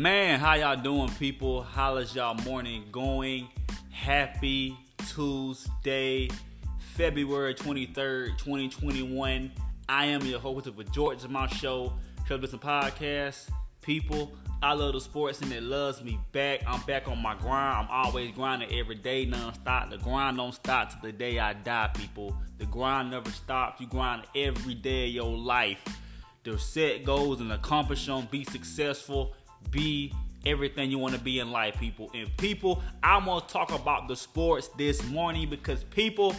Man, how y'all doing, people? How's y'all morning going? Happy Tuesday, February 23rd, 2021. I am your host of the George My Show, Show Business Podcast. People, I love the sports and it loves me back. I'm back on my grind. I'm always grinding every day, non-stop. The grind don't stop till the day I die, people. The grind never stops. You grind every day of your life. To set goals and accomplish them, be successful, be everything you want to be in life, people. And people, I'm gonna talk about the sports this morning because people,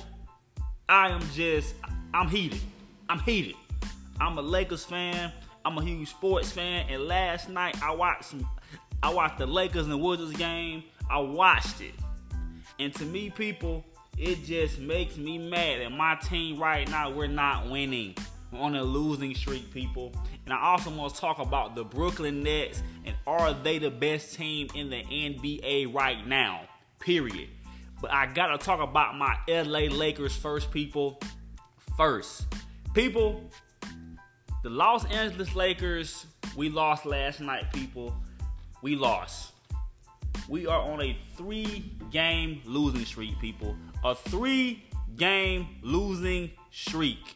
I am just, I'm heated. I'm heated. I'm a Lakers fan. I'm a huge sports fan. And last night I watched some, I watched the Lakers and the Wizards game. I watched it. And to me, people, it just makes me mad that my team right now, we're not winning. On a losing streak, people. And I also want to talk about the Brooklyn Nets and are they the best team in the NBA right now? Period. But I gotta talk about my LA Lakers first, people. First, people, the Los Angeles Lakers, we lost last night, people. We lost. We are on a three game losing streak, people. A three game losing streak.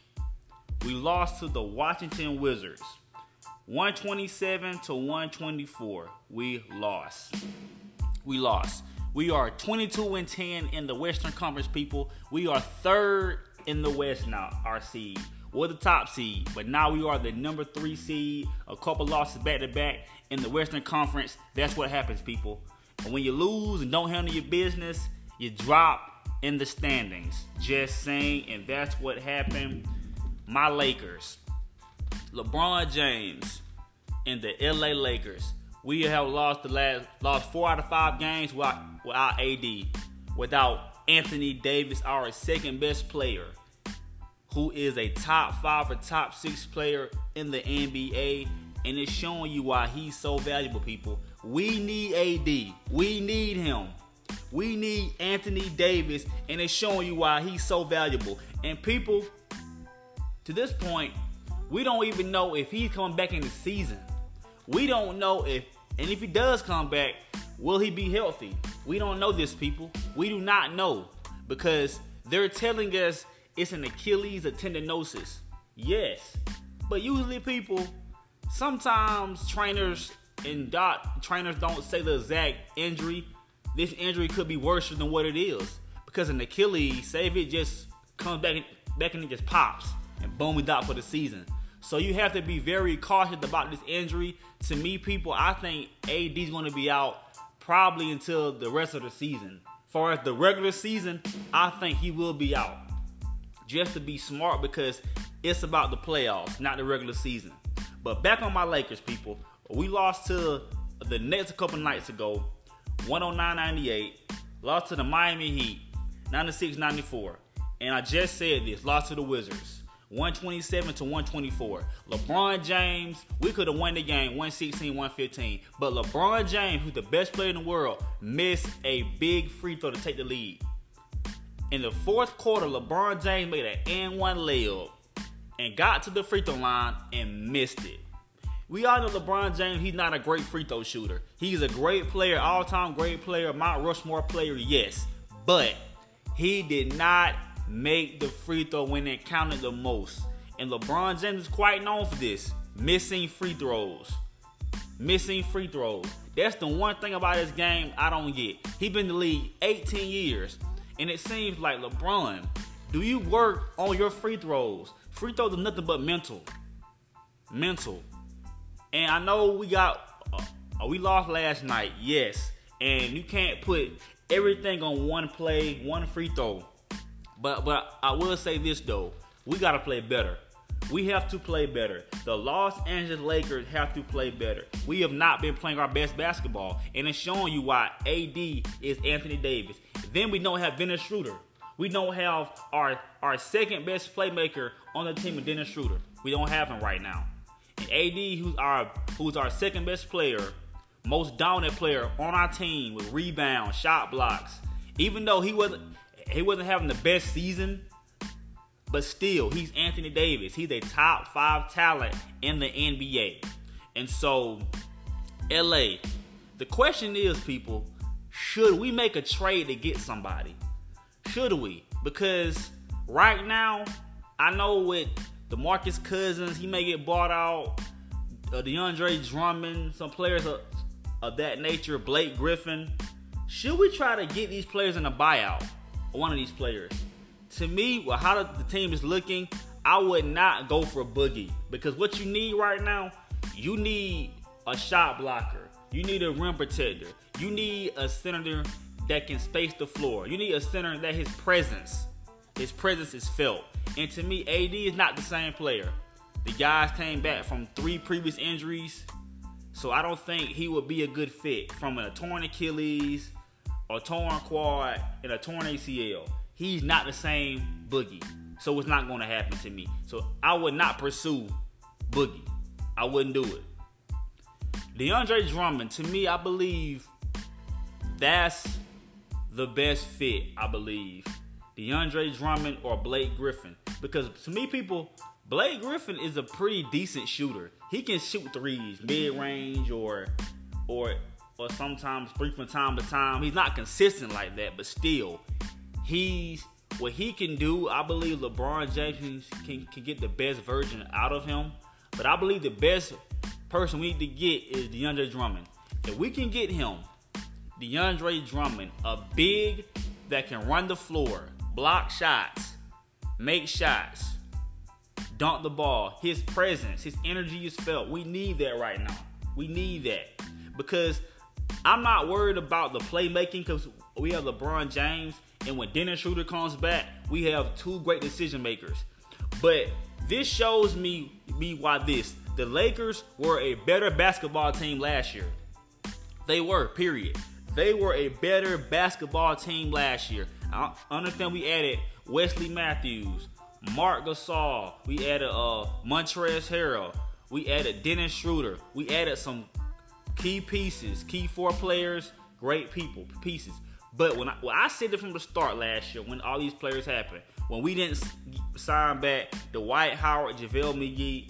We lost to the Washington Wizards. 127 to 124. We lost. We lost. We are 22 and 10 in the Western Conference, people. We are third in the West now, our seed. We're the top seed, but now we are the number three seed. A couple losses back to back in the Western Conference. That's what happens, people. And when you lose and don't handle your business, you drop in the standings. Just saying, and that's what happened. My Lakers LeBron James and the LA Lakers. We have lost the last lost four out of five games without, without AD, without Anthony Davis, our second best player, who is a top five or top six player in the NBA, and it's showing you why he's so valuable. People, we need AD, we need him. We need Anthony Davis, and it's showing you why he's so valuable. And people, to this point, we don't even know if he's coming back in the season. We don't know if, and if he does come back, will he be healthy? We don't know this, people. We do not know because they're telling us it's an Achilles, a tendinosis. Yes, but usually people, sometimes trainers and doc trainers don't say the exact injury. This injury could be worse than what it is because an Achilles, say if it just comes back, back and it just pops and boom, we out for the season. So you have to be very cautious about this injury. To me, people, I think AD is going to be out probably until the rest of the season. far as the regular season, I think he will be out. Just to be smart because it's about the playoffs, not the regular season. But back on my Lakers, people, we lost to the Nets a couple nights ago, 109-98. Lost to the Miami Heat, 96-94. And I just said this, lost to the Wizards. 127 to 124. LeBron James, we could have won the game 116, 115. But LeBron James, who's the best player in the world, missed a big free throw to take the lead. In the fourth quarter, LeBron James made an and one layup and got to the free throw line and missed it. We all know LeBron James, he's not a great free throw shooter. He's a great player, all time great player, Mount Rushmore player, yes. But he did not make the free throw when it counted the most. And LeBron James is quite known for this missing free throws. Missing free throws. That's the one thing about this game I don't get. He been in the league 18 years, and it seems like LeBron, do you work on your free throws? Free throws are nothing but mental. Mental. And I know we got, uh, we lost last night, yes. And you can't put everything on one play, one free throw. But but I will say this though, we gotta play better. We have to play better. The Los Angeles Lakers have to play better. We have not been playing our best basketball, and it's showing you why AD is Anthony Davis. Then we don't have Dennis Schroeder. We don't have our our second best playmaker on the team, of Dennis Schroeder. We don't have him right now. And AD, who's our who's our second best player, most dominant player on our team with rebounds, shot blocks. Even though he wasn't he wasn't having the best season, but still, he's Anthony Davis. He's a top five talent in the NBA. And so LA. The question is, people, should we make a trade to get somebody? Should we? Because right now, I know with DeMarcus Cousins, he may get bought out. Uh, DeAndre Drummond, some players of, of that nature, Blake Griffin. Should we try to get these players in a buyout? One of these players. To me, well, how the team is looking, I would not go for a boogie because what you need right now, you need a shot blocker. You need a rim protector. You need a center that can space the floor. You need a center that his presence, his presence is felt. And to me, AD is not the same player. The guys came back from three previous injuries, so I don't think he would be a good fit from a torn Achilles, a torn quad, and a torn ACL. He's not the same Boogie, so it's not going to happen to me. So I would not pursue Boogie. I wouldn't do it. DeAndre Drummond, to me, I believe that's the best fit, I believe. DeAndre Drummond or Blake Griffin. Because to me, people, Blake Griffin is a pretty decent shooter. He can shoot threes, mid range, or or or sometimes three from time to time. He's not consistent like that, but still, he's what he can do. I believe LeBron James can, can get the best version out of him. But I believe the best person we need to get is DeAndre Drummond. If we can get him, DeAndre Drummond, a big that can run the floor, block shots, make shots, dunk the ball. His presence, his energy is felt. We need that right now. We need that because I'm not worried about the playmaking because we have LeBron James, and when Dennis Schroeder comes back, we have two great decision makers. But this shows me me why this the Lakers were a better basketball team last year. They were, period. They were a better basketball team last year. I understand we added Wesley Matthews, Marc Gasol, we added uh Montrezl Harrell, we added Dennis Schroeder, we added some key pieces, key four players, great people, pieces. But when I, I said it from the start last year, when all these players happened, when we didn't sign back Dwight Howard, JaVale McGee,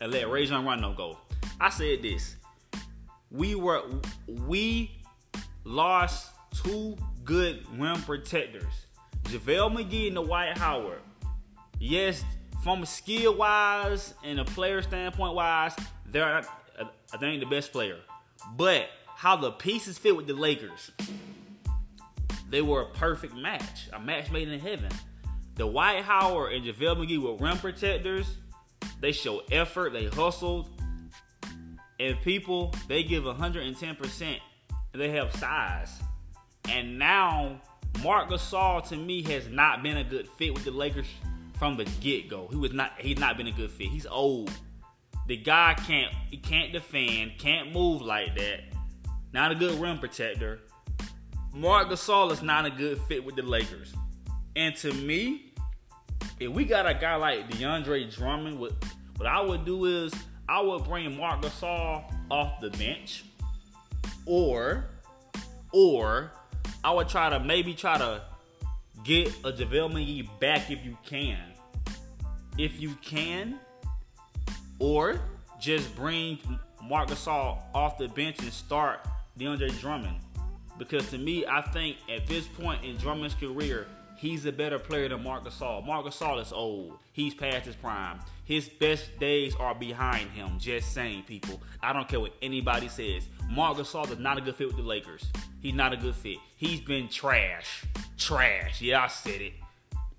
and let Rajon Rondo go. I said this. We were we lost two good rim protectors. JaVale McGee and Dwight Howard. Yes, from a skill wise and a player standpoint wise, they're I think the best player. But how the pieces fit with the Lakers, they were a perfect match, a match made in heaven. The Dwight Howard and JaVale McGee were rim protectors they show effort, they hustled. And people, they give 110% and they have size. And now, Marc Gasol to me has not been a good fit with the Lakers from the get-go. He was not he's not been a good fit. He's old. The guy can't he can't defend, can't move like that. Not a good rim protector. Marc Gasol is not a good fit with the Lakers. And to me, if we got a guy like DeAndre Drummond, what what I would do is I would bring Marc Gasol off the bench, or or I would try to maybe try to get a JaVale McGee back if you can. If you can, or just bring Marc Gasol off the bench and start DeAndre Drummond. Because to me, I think at this point in Drummond's career, He's a better player than Marc Gasol. Marc Gasol is old. He's past his prime. His best days are behind him. Just saying, people. I don't care what anybody says. Marc Gasol is not a good fit with the Lakers. He's not a good fit. He's been trash. Trash. Yeah, I said it.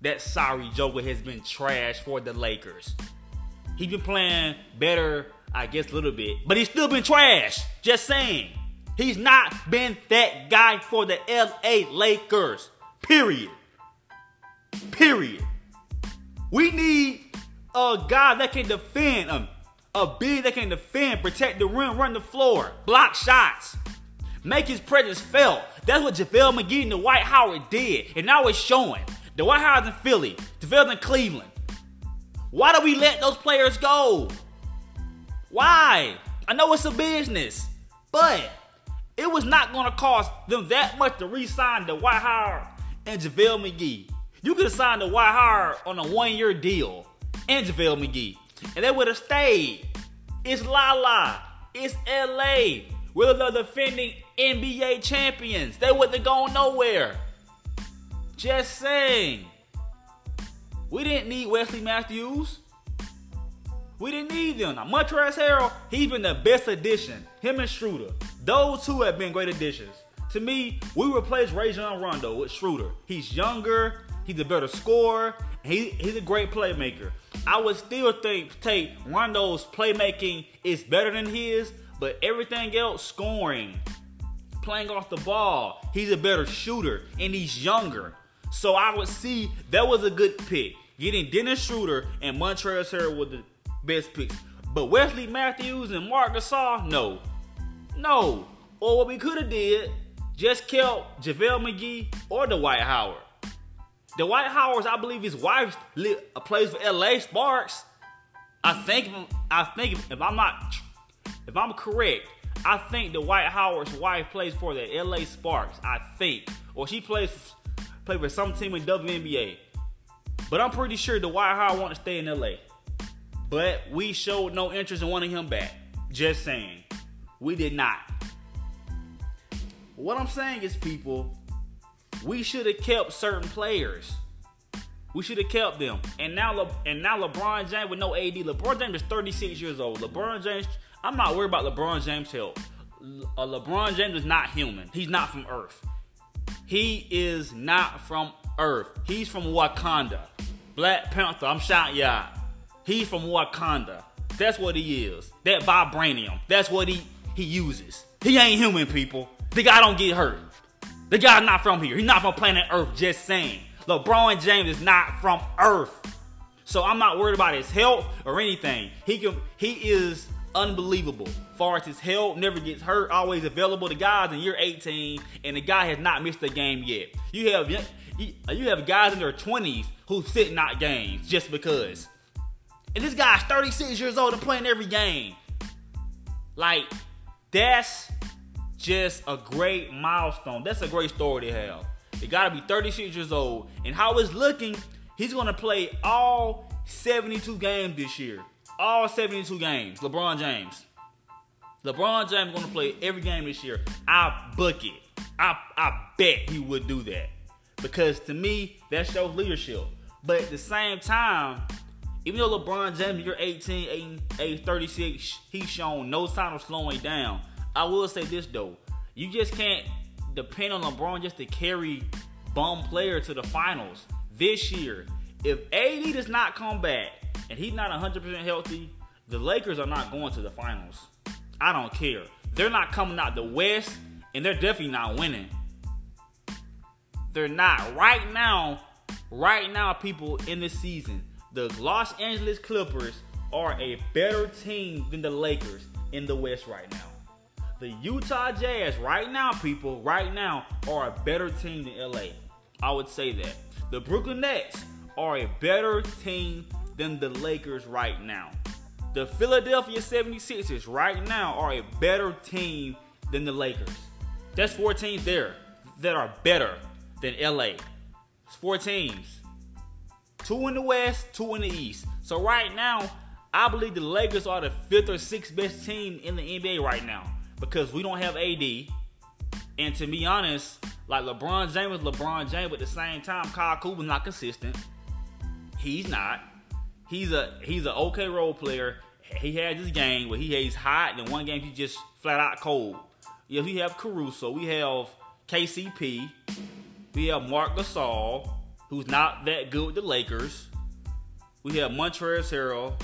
That sorry Joker has been trash for the Lakers. He's been playing better, I guess, a little bit, but he's still been trash. Just saying. He's not been that guy for the LA Lakers. Period. Period. We need a guy that can defend, um, a big that can defend, protect the rim, run the floor, block shots, make his presence felt. That's what JaVale McGee and Dwight Howard did. And now it's showing. Dwight Howard's in Philly, JaVale's in Cleveland. Why do we let those players go? Why? I know it's a business, but it was not going to cost them that much to re-sign Dwight Howard and JaVale McGee. You could have signed a Dwight Howard on a one year deal and JaVale McGee, and they would have stayed. It's La La. It's LA. We're the defending NBA champions. They wouldn't have gone nowhere. Just saying. We didn't need Wesley Matthews. We didn't need them. Now, Montrezl Harrell, he's been the best addition. Him and Schroeder. Those two have been great additions. To me, we replaced Rajon Rondo with Schroeder. He's younger, he's a better scorer, he, he's a great playmaker. I would still think take Rondo's playmaking is better than his, but everything else, scoring, playing off the ball, he's a better shooter and he's younger. So I would see that was a good pick. Getting Dennis Schroeder and Montrezl Harrell were the best picks. But Wesley Matthews and Marc Gasol, no. No. Or what we could have did, just kept JaVale McGee or Dwight Howard. Dwight Howard, I believe his wife plays for LA Sparks. I think I think if I'm not if I'm correct, I think Dwight Howard's wife plays for the LA Sparks. I think, or she plays play for some team in WNBA. But I'm pretty sure Dwight Howard want to stay in LA. But we showed no interest in wanting him back. Just saying, we did not. What I'm saying is, people, we should have kept certain players. We should have kept them. And now, Le- and now LeBron James with no AD. LeBron James is 36 years old. LeBron James, I'm not worried about LeBron James' health. Le- uh, LeBron James is not human. He's not from Earth. He is not from Earth. He's from Wakanda. Black Panther. I'm shouting y'all. He's from Wakanda. That's what he is. That vibranium. That's what he he uses. He ain't human, people. The guy don't get hurt. The guy's not from here. He's not from planet Earth. Just saying. LeBron James is not from Earth. So I'm not worried about his health or anything. He can he is unbelievable. Far as his health, never gets hurt, always available. The guy's in year 18, and the guy has not missed a game yet. You have you have guys in their 20s who sit not games just because. And this guy's 36 years old and playing every game. Like, that's just a great milestone. That's a great story to have. They gotta be 36 years old. And how it's looking, he's gonna play all 72 games this year. All 72 games. LeBron James. LeBron James gonna play every game this year. I book it. I I bet he would do that. Because to me, that shows leadership. But at the same time, even though LeBron James, you're 18, age 36, he's shown no sign of slowing down. I will say this though, you just can't depend on LeBron just to carry bum player to the finals this year. If AD does not come back and he's not 100% healthy, the Lakers are not going to the finals. I don't care. They're not coming out the West, and they're definitely not winning. They're not. Right now, right now, people in this season, the Los Angeles Clippers are a better team than the Lakers in the West right now. The Utah Jazz, right now, people, right now, are a better team than LA. I would say that. The Brooklyn Nets are a better team than the Lakers right now. The Philadelphia 76ers right now are a better team than the Lakers. That's four teams there that are better than LA. It's four teams. Two in the West, two in the East. So right now, I believe the Lakers are the fifth or sixth best team in the NBA right now because we don't have AD. And to be honest, like LeBron James, LeBron James, but at the same time, Kyle Kuzma's not consistent. He's not. He's a he's an okay role player. He has his game where he he's hot, and one game he's just flat out cold. Yeah, we have Caruso, we have KCP, we have Marc Gasol, who's not that good with the Lakers. We have Montrezl Harrell,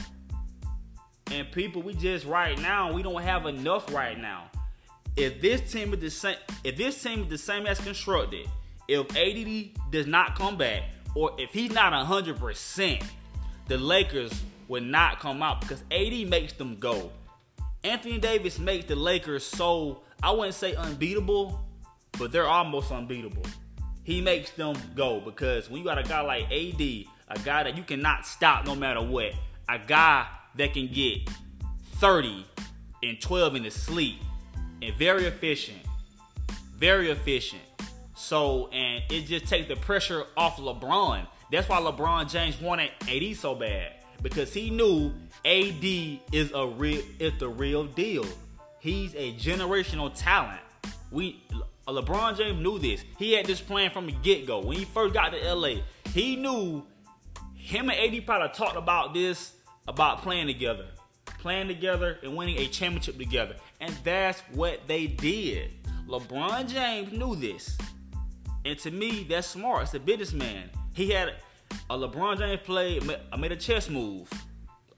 and people, we just right now we don't have enough right now. If this team is the same, if this team is the same as constructed, if AD does not come back, or if he's not hundred percent, the Lakers would not come out because AD makes them go. Anthony Davis makes the Lakers so I wouldn't say unbeatable, but they're almost unbeatable. He makes them go because when you got a guy like AD, a guy that you cannot stop no matter what, a guy that can get 30 and 12 in the sleep and very efficient. Very efficient. So, and it just takes the pressure off LeBron. That's why LeBron James wanted AD so bad. Because he knew AD is a real is the real deal. He's a generational talent. We LeBron James knew this. He had this plan from the get go. When he first got to LA, he knew him and AD probably talked about this, about playing together, playing together and winning a championship together. And that's what they did. LeBron James knew this. And to me, that's smart. It's a businessman. He had a LeBron James play, I made a chess move.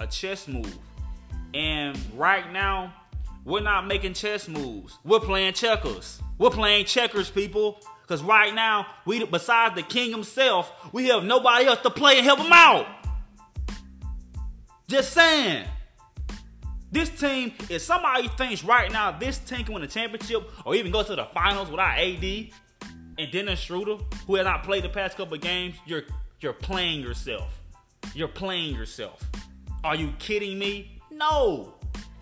A chess move. And right now, we're not making chess moves. We're playing checkers. We're playing checkers, people. Because right now, we besides the king himself, we have nobody else to play and help him out. Just saying. This team, if somebody thinks right now this team can win a championship or even go to the finals without AD and Dennis Schroeder, who has not played the past couple games, you're you're playing yourself. You're playing yourself. Are you kidding me? No,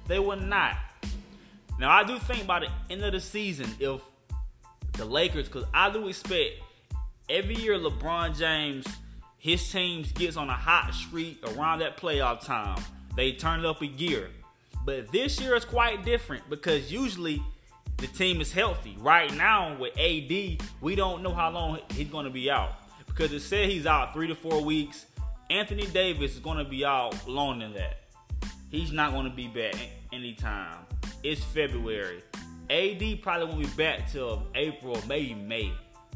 they will not. Now I do think by the end of the season, if the Lakers, because I do expect every year LeBron James, his teams gets on a hot streak around that playoff time. They turn it up a gear. But this year is quite different because usually the team is healthy. Right now with AD, we don't know how long he's going to be out because it said he's out three to four weeks. Anthony Davis is going to be out longer than that. He's not going to be back anytime. It's February. AD probably won't be back till April, maybe May.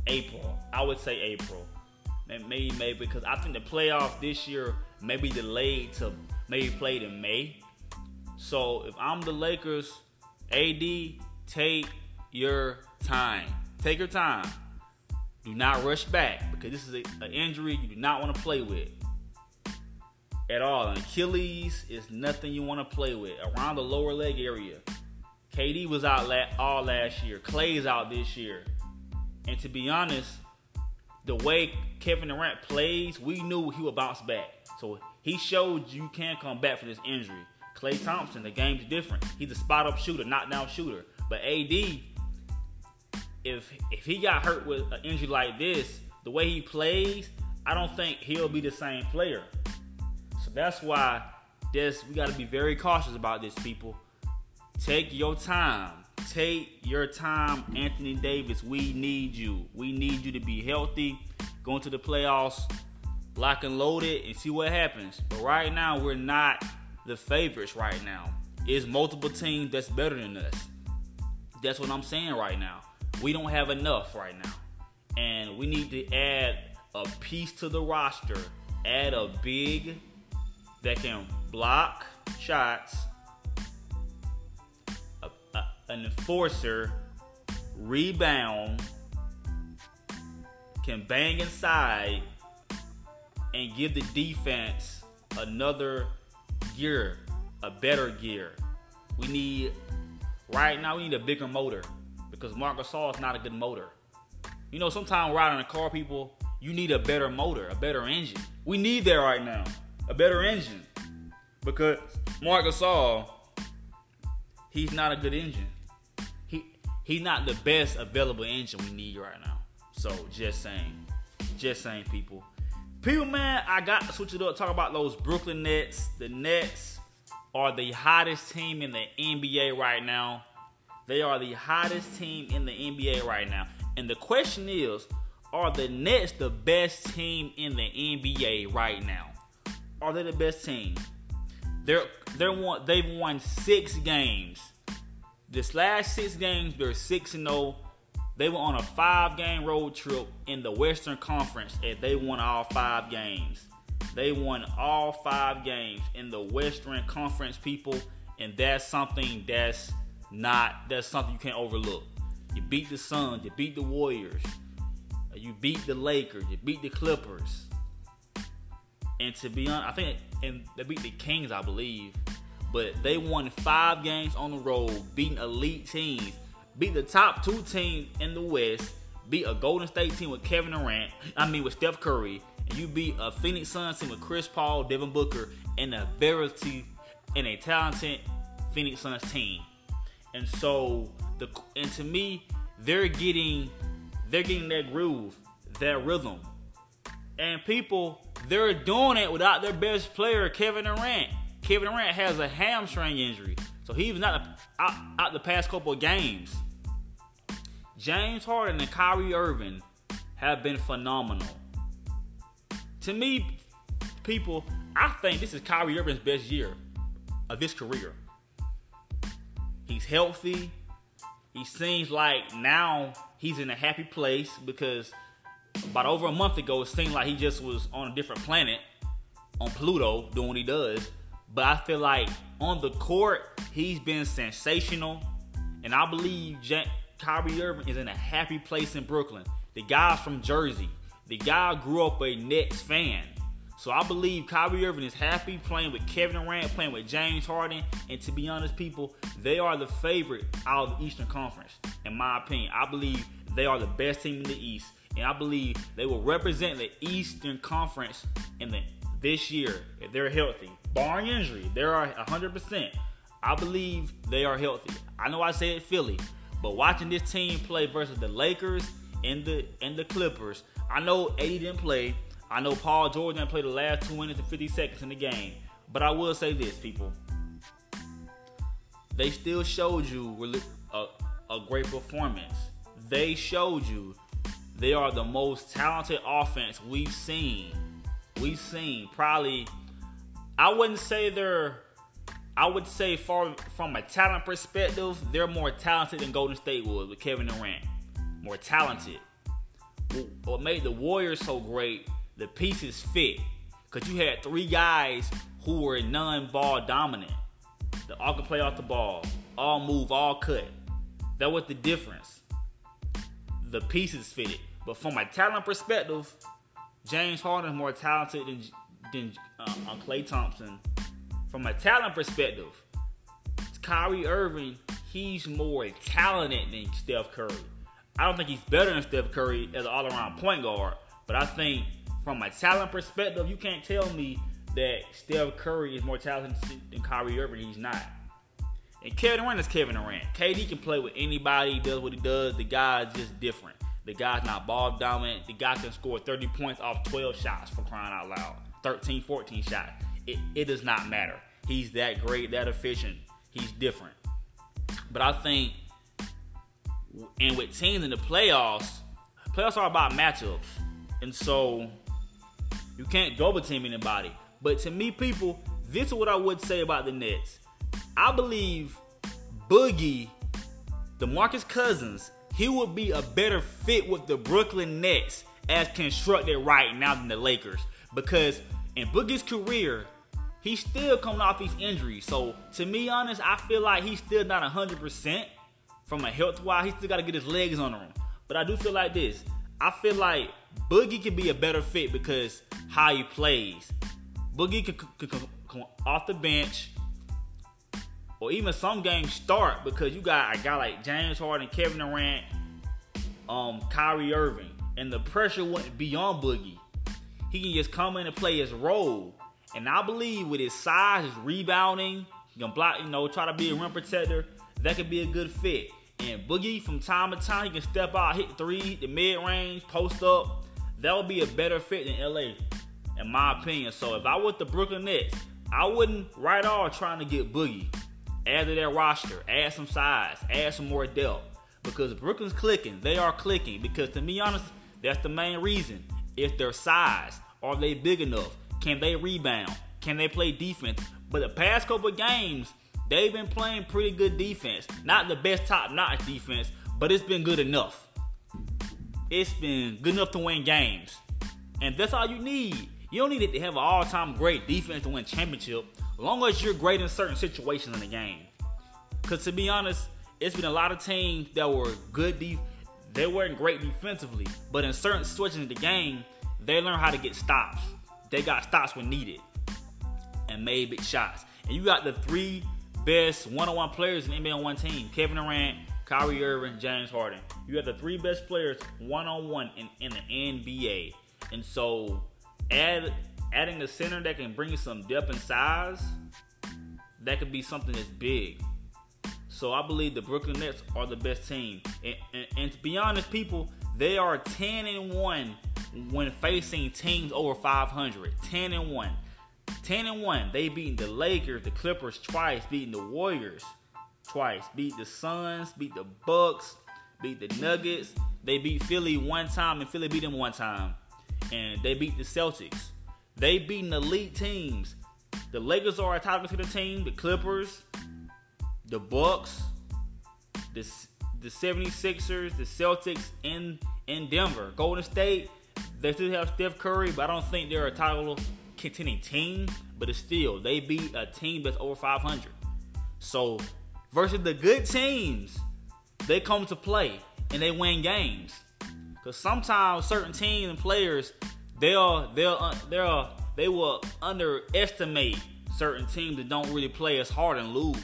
April. I would say April. Maybe May because I think the playoff this year may be delayed to maybe played in May. So if I'm the Lakers, AD, take your time. Take your time. Do not rush back because this is an injury you do not want to play with at all. An Achilles is nothing you want to play with around the lower leg area. KD was out all last year. Klay's out this year. And to be honest, the way Kevin Durant plays, we knew he would bounce back. So he showed you can come back from this injury. Klay Thompson, the game's different. He's a spot up shooter, knockdown shooter. But AD, if if he got hurt with an injury like this, the way he plays, I don't think he'll be the same player. So that's why this we got to be very cautious about this, people. Take your time. Take your time, Anthony Davis. We need you. We need you to be healthy, going to the playoffs, lock and load it, and see what happens. But right now, we're not the favorites right now. It's multiple teams that's better than us. That's what I'm saying right now. We don't have enough right now. And we need to add a piece to the roster. Add a big that can block shots, a, a, an enforcer, rebound, can bang inside, and give the defense another gear, a better gear. We need right now. We need a bigger motor because Marc Gasol is not a good motor. You know, sometimes riding a car, people, you need a better motor, a better engine. We need that right now, a better engine, because Marc Gasol, he's not a good engine. He he's not the best available engine we need right now. So just saying, just saying, people. People, man, I got to switch it up. Talk about those Brooklyn Nets. The Nets are the hottest team in the NBA right now. They are the hottest team in the NBA right now. And the question is, are the Nets the best team in the NBA right now? Are they the best team? They're they're one they've won six games. This last six games, they're six and zero. Oh. They were on a five game road trip in the Western Conference and they won all five games. They won all five games in the Western Conference, people, and that's something that's not that's something you can't overlook. You beat the Suns, you beat the Warriors, you beat the Lakers, you beat the Clippers. And to be honest, I think and they beat the Kings, I believe. But they won five games on the road, beating elite teams beat the top two teams in the West, beat a Golden State team with Kevin Durant, I mean with Steph Curry, and you beat a Phoenix Suns team with Chris Paul, Devin Booker, and a very and a talented Phoenix Suns team. And so the and to me, they're getting they're getting that groove, that rhythm. And people, they're doing it without their best player, Kevin Durant. Kevin Durant has a hamstring injury. So he was not out, out the past couple of games. James Harden and Kyrie Irving have been phenomenal. To me, people, I think this is Kyrie Irving's best year of his career. He's healthy. He seems like now he's in a happy place because about over a month ago, it seemed like he just was on a different planet on Pluto doing what he does. But I feel like on the court, he's been sensational. And I believe J- Kyrie Irving is in a happy place in Brooklyn. The guy's from Jersey. The guy grew up a Nets fan. So I believe Kyrie Irving is happy playing with Kevin Durant, playing with James Harden, and to be honest, people, they are the favorite out of the Eastern Conference, in my opinion. I believe they are the best team in the East, and I believe they will represent the Eastern Conference in the this year if they're healthy, barring injury. They are 100%. I believe they are healthy. I know I said Philly, but watching this team play versus the Lakers and the and the Clippers, I know AD didn't play. I know Paul George didn't play the last two minutes and 50 seconds in the game. But I will say this, people. They still showed you a, a great performance. They showed you they are the most talented offense we've seen. We've seen probably, I wouldn't say they're, I would say far from a talent perspective, they're more talented than Golden State was with Kevin Durant. More talented. What made the Warriors so great the pieces fit. Because you had three guys who were non-ball dominant. The all could play off the ball, all move, all cut. That was the difference. The pieces fitted. But from a talent perspective, James Harden is more talented than, than uh, Klay Thompson. From a talent perspective, Kyrie Irving, he's more talented than Steph Curry. I don't think he's better than Steph Curry as an all-around point guard, but I think from a talent perspective, you can't tell me that Steph Curry is more talented than Kyrie Irving. He's not. And Kevin Durant is Kevin Durant. KD can play with anybody. Does what he does. The guy is just different. The guy's not ball dominant. The guy can score 30 points off 12 shots for crying out loud. 13, 14 shots. It, it does not matter. He's that great, that efficient. He's different. But I think, and with teams in the playoffs, playoffs are about matchups. And so you can't double team anybody. But to me, people, this is what I would say about the Nets. I believe Boogie, DeMarcus Cousins, he would be a better fit with the Brooklyn Nets as constructed right now than the Lakers. Because in Boogie's career, he's still coming off these injuries. So to me, honest, I feel like he's still not 100% from a health wise. He still got to get his legs on him. But I do feel like this. I feel like Boogie can be a better fit because how he plays. Boogie could, could, could come off the bench or even some games start because you got a guy like James Harden, Kevin Durant, um, Kyrie Irving, and the pressure wouldn't be on Boogie. He can just come in and play his role. And I believe with his size, his rebounding, he can block, you know, try to be a rim protector. That could be a good fit. And Boogie, from time to time, he can step out, hit three, the mid range, post up. That would be a better fit than LA, in my opinion. So if I was the Brooklyn Nets, I wouldn't right off trying to get Boogie. Add to their roster, add some size, add some more depth. Because Brooklyn's clicking. They are clicking. Because to be honest, that's the main reason. If their size, are they big enough? Can they rebound? Can they play defense? But the past couple games, they've been playing pretty good defense. Not the best top notch defense, but it's been good enough. It's been good enough to win games. And that's all you need. You don't need it to have an all time great defense to win championship, long as you're great in certain situations in the game. Because to be honest, it's been a lot of teams that were good deep. They weren't great defensively, but in certain situations in the game, they learned how to get stops. They got stops when needed and made big shots. And you got the three best one-on-one players in the NBA on one team: Kevin Durant, Kyrie Irving, James Harden. You have the three best players one-on-one in, in the NBA. And so, add adding a center that can bring you some depth and size, that could be something that's big. So I believe the Brooklyn Nets are the best team. And, and, and, to be honest, people, they are 10 and 1 when facing teams over 500. 10 and 1. 10 and 1. They beating the Lakers, the Clippers twice, beating the Warriors twice, beat the Suns, beat the Bucks, beat the Nuggets. They beat Philly one time, and Philly beat them one time. And they beat the Celtics. They beating elite teams. The Lakers are a top to the team. The Clippers, the Bucks, the the 76ers, the Celtics in in Denver. Golden State, they still have Steph Curry, but I don't think they're a title contending team. But it's still they beat a team that's over 500. So versus the good teams, they come to play and they win games. Cause sometimes certain teams and players they'll they'll uh, they'll they will underestimate certain teams that don't really play as hard and lose.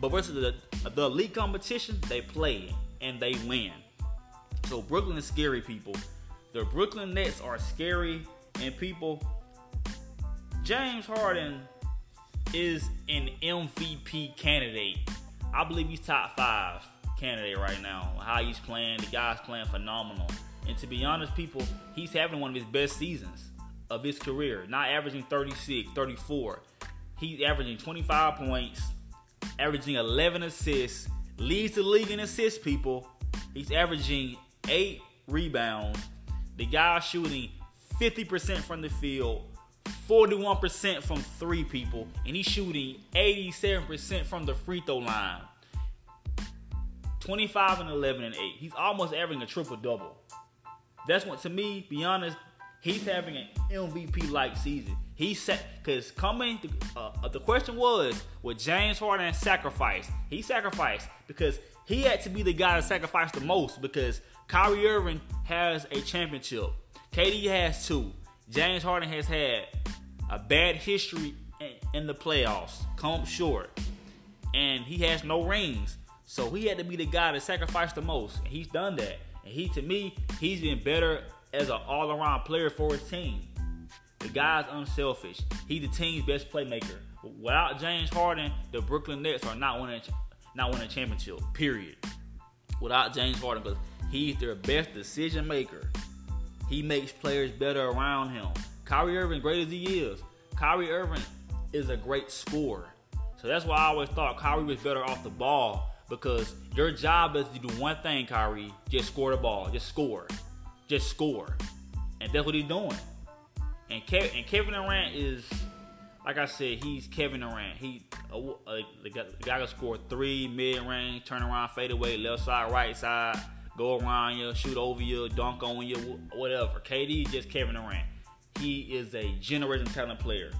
But versus the the elite competition, they play and they win. So Brooklyn is scary, people. The Brooklyn Nets are scary, and people. James Harden is an MVP candidate. I believe he's top five candidate right now. How he's playing, the guy's playing phenomenal. And to be honest, people, he's having one of his best seasons of his career. Not averaging 36, 34. He's averaging 25 points, averaging 11 assists, leads the league in assists, people. He's averaging eight rebounds. The guy's shooting 50% from the field, 41% from three people, and he's shooting 87% from the free throw line. 25 and 11 and 8. He's almost averaging a triple double. That's what, to me, be honest, he's having an MVP like season. He said, because coming, uh, uh, the question was, would James Harden sacrifice? He sacrificed because he had to be the guy to sacrifice the most because Kyrie Irving has a championship. KD has two. James Harden has had a bad history in the playoffs, come short, and he has no rings. So he had to be the guy to sacrifice the most, and he's done that. And he, to me, he's been better as an all-around player for his team. The guy's unselfish. He's the team's best playmaker. Without James Harden, the Brooklyn Nets are not winning, not winning a championship. Period. Without James Harden, because he's their best decision maker. He makes players better around him. Kyrie Irving, great as he is, Kyrie Irving is a great scorer. So that's why I always thought Kyrie was better off the ball because your job is to do one thing, Kyrie, just score the ball, just score, just score, and that's what he's doing. And, Kev- and Kevin Durant is, like I said, he's Kevin Durant. He uh, the, guy, can score three mid range, turn around, fade away, left side, right side, go around you, shoot over you, dunk on you, whatever. KD just Kevin Durant. He is a generation talent player.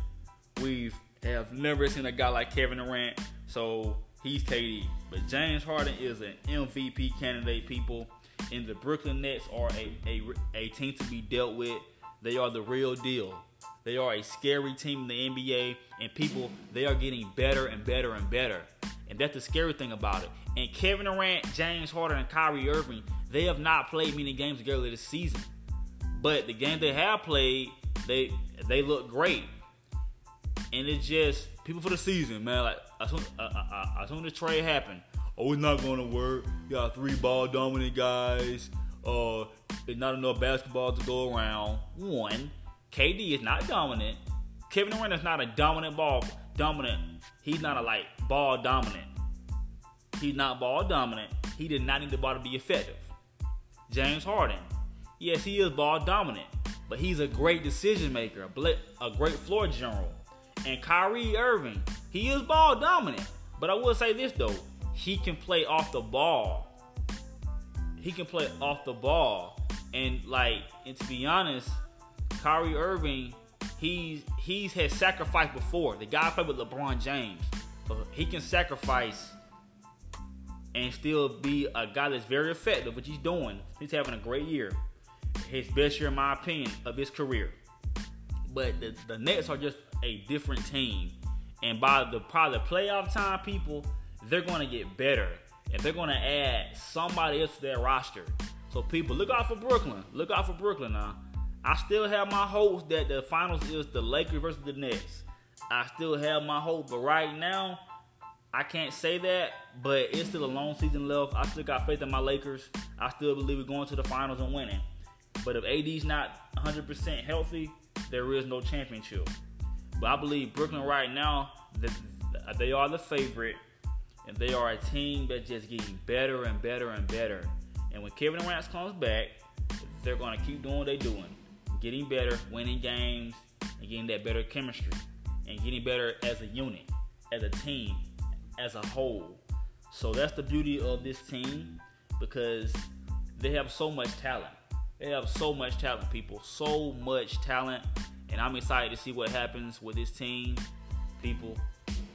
We've have never seen a guy like Kevin Durant, so he's KD. But James Harden is an MVP candidate, people. And the Brooklyn Nets are a, a, a team to be dealt with. They are the real deal. They are a scary team in the NBA, and people, they are getting better and better and better. And that's the scary thing about it. And Kevin Durant, James Harden, and Kyrie Irving, they have not played many games together this season. But the game they have played, they they look great. And it's just people for the season, man. Like as soon, uh, uh, uh, as soon as trade happened, oh, it's not going to work. You got three ball dominant guys. Uh, there's not enough basketball to go around. One, KD is not dominant. Kevin Durant is not a dominant ball dominant. He's not a like ball dominant. He's not ball dominant. He did not need the ball to be effective. James Harden, yes, he is ball dominant, but he's a great decision maker, a great floor general. And Kyrie Irving, he is ball dominant. But I will say this though, he can play off the ball. He can play off the ball. And like, and to be honest, Kyrie Irving, he's he's had sacrificed before. The guy played with LeBron James. He can sacrifice and still be a guy that's very effective, which he's doing. He's having a great year. His best year, in my opinion, of his career. But the, the Nets are just a different team. And by the probably playoff time, people, they're going to get better. And they're going to add somebody else to their roster. So people, look out for Brooklyn. Look out for Brooklyn now. I still have my hopes that the finals is the Lakers versus the Nets. I still have my hope, but right now, I can't say that. But it's still a long season left. I still got faith in my Lakers. I still believe we're going to the finals and winning. But if AD's not 100% healthy, there is no championship. But I believe Brooklyn right now, they are the favorite, and they are a team that's just getting better and better and better. And when Kevin Durant comes back, they're going to keep doing what they're doing, getting better, winning games, and getting that better chemistry, and getting better as a unit, as a team, as a whole. So that's the beauty of this team because they have so much talent. They have so much talent, people. So much talent. And I'm excited to see what happens with this team, people.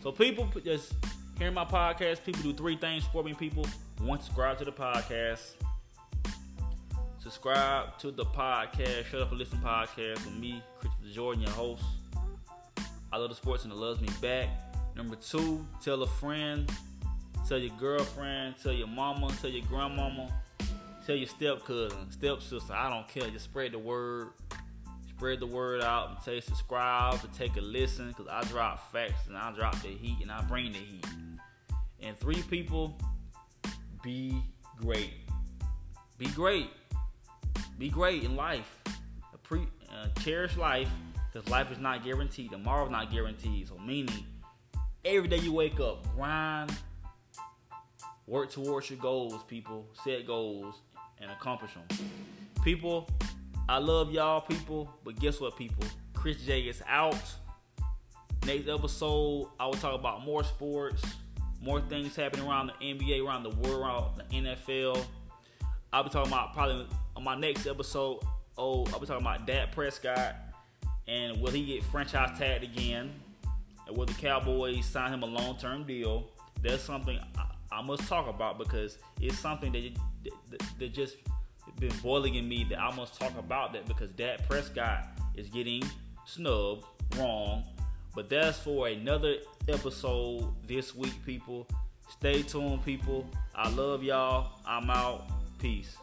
So, people, just hearing my podcast, people do three things for me, people. One, subscribe to the podcast. Subscribe to the podcast, Shut Up and Listen podcast with me, Christopher Jordan, your host. I love the sports and it loves me back. Number two, tell a friend, tell your girlfriend, tell your mama, tell your grandmama, tell your step cousin, step sister. I don't care. Just spread the word. Spread the word out and say subscribe to take a listen because I drop facts and I drop the heat and I bring the heat. And three people, be great. Be great. Be great in life. Pre- uh, cherish life because life is not guaranteed. Tomorrow's not guaranteed. So, meaning, every day you wake up, grind, work towards your goals, people. Set goals and accomplish them. People, I love y'all, people. But guess what, people? Chris J is out. Next episode, I will talk about more sports, more things happening around the NBA, around the world, around the NFL. I'll be talking about probably on my next episode. Oh, I'll be talking about Dak Prescott and will he get franchise tagged again? And will the Cowboys sign him a long term deal? That's something I, I, must talk about because it's something that, that, that just been boiling in me that I must talk about that because Dak Prescott is getting snubbed wrong. But that's for another episode this week, people. Stay tuned, people. I love y'all. I'm out. Peace.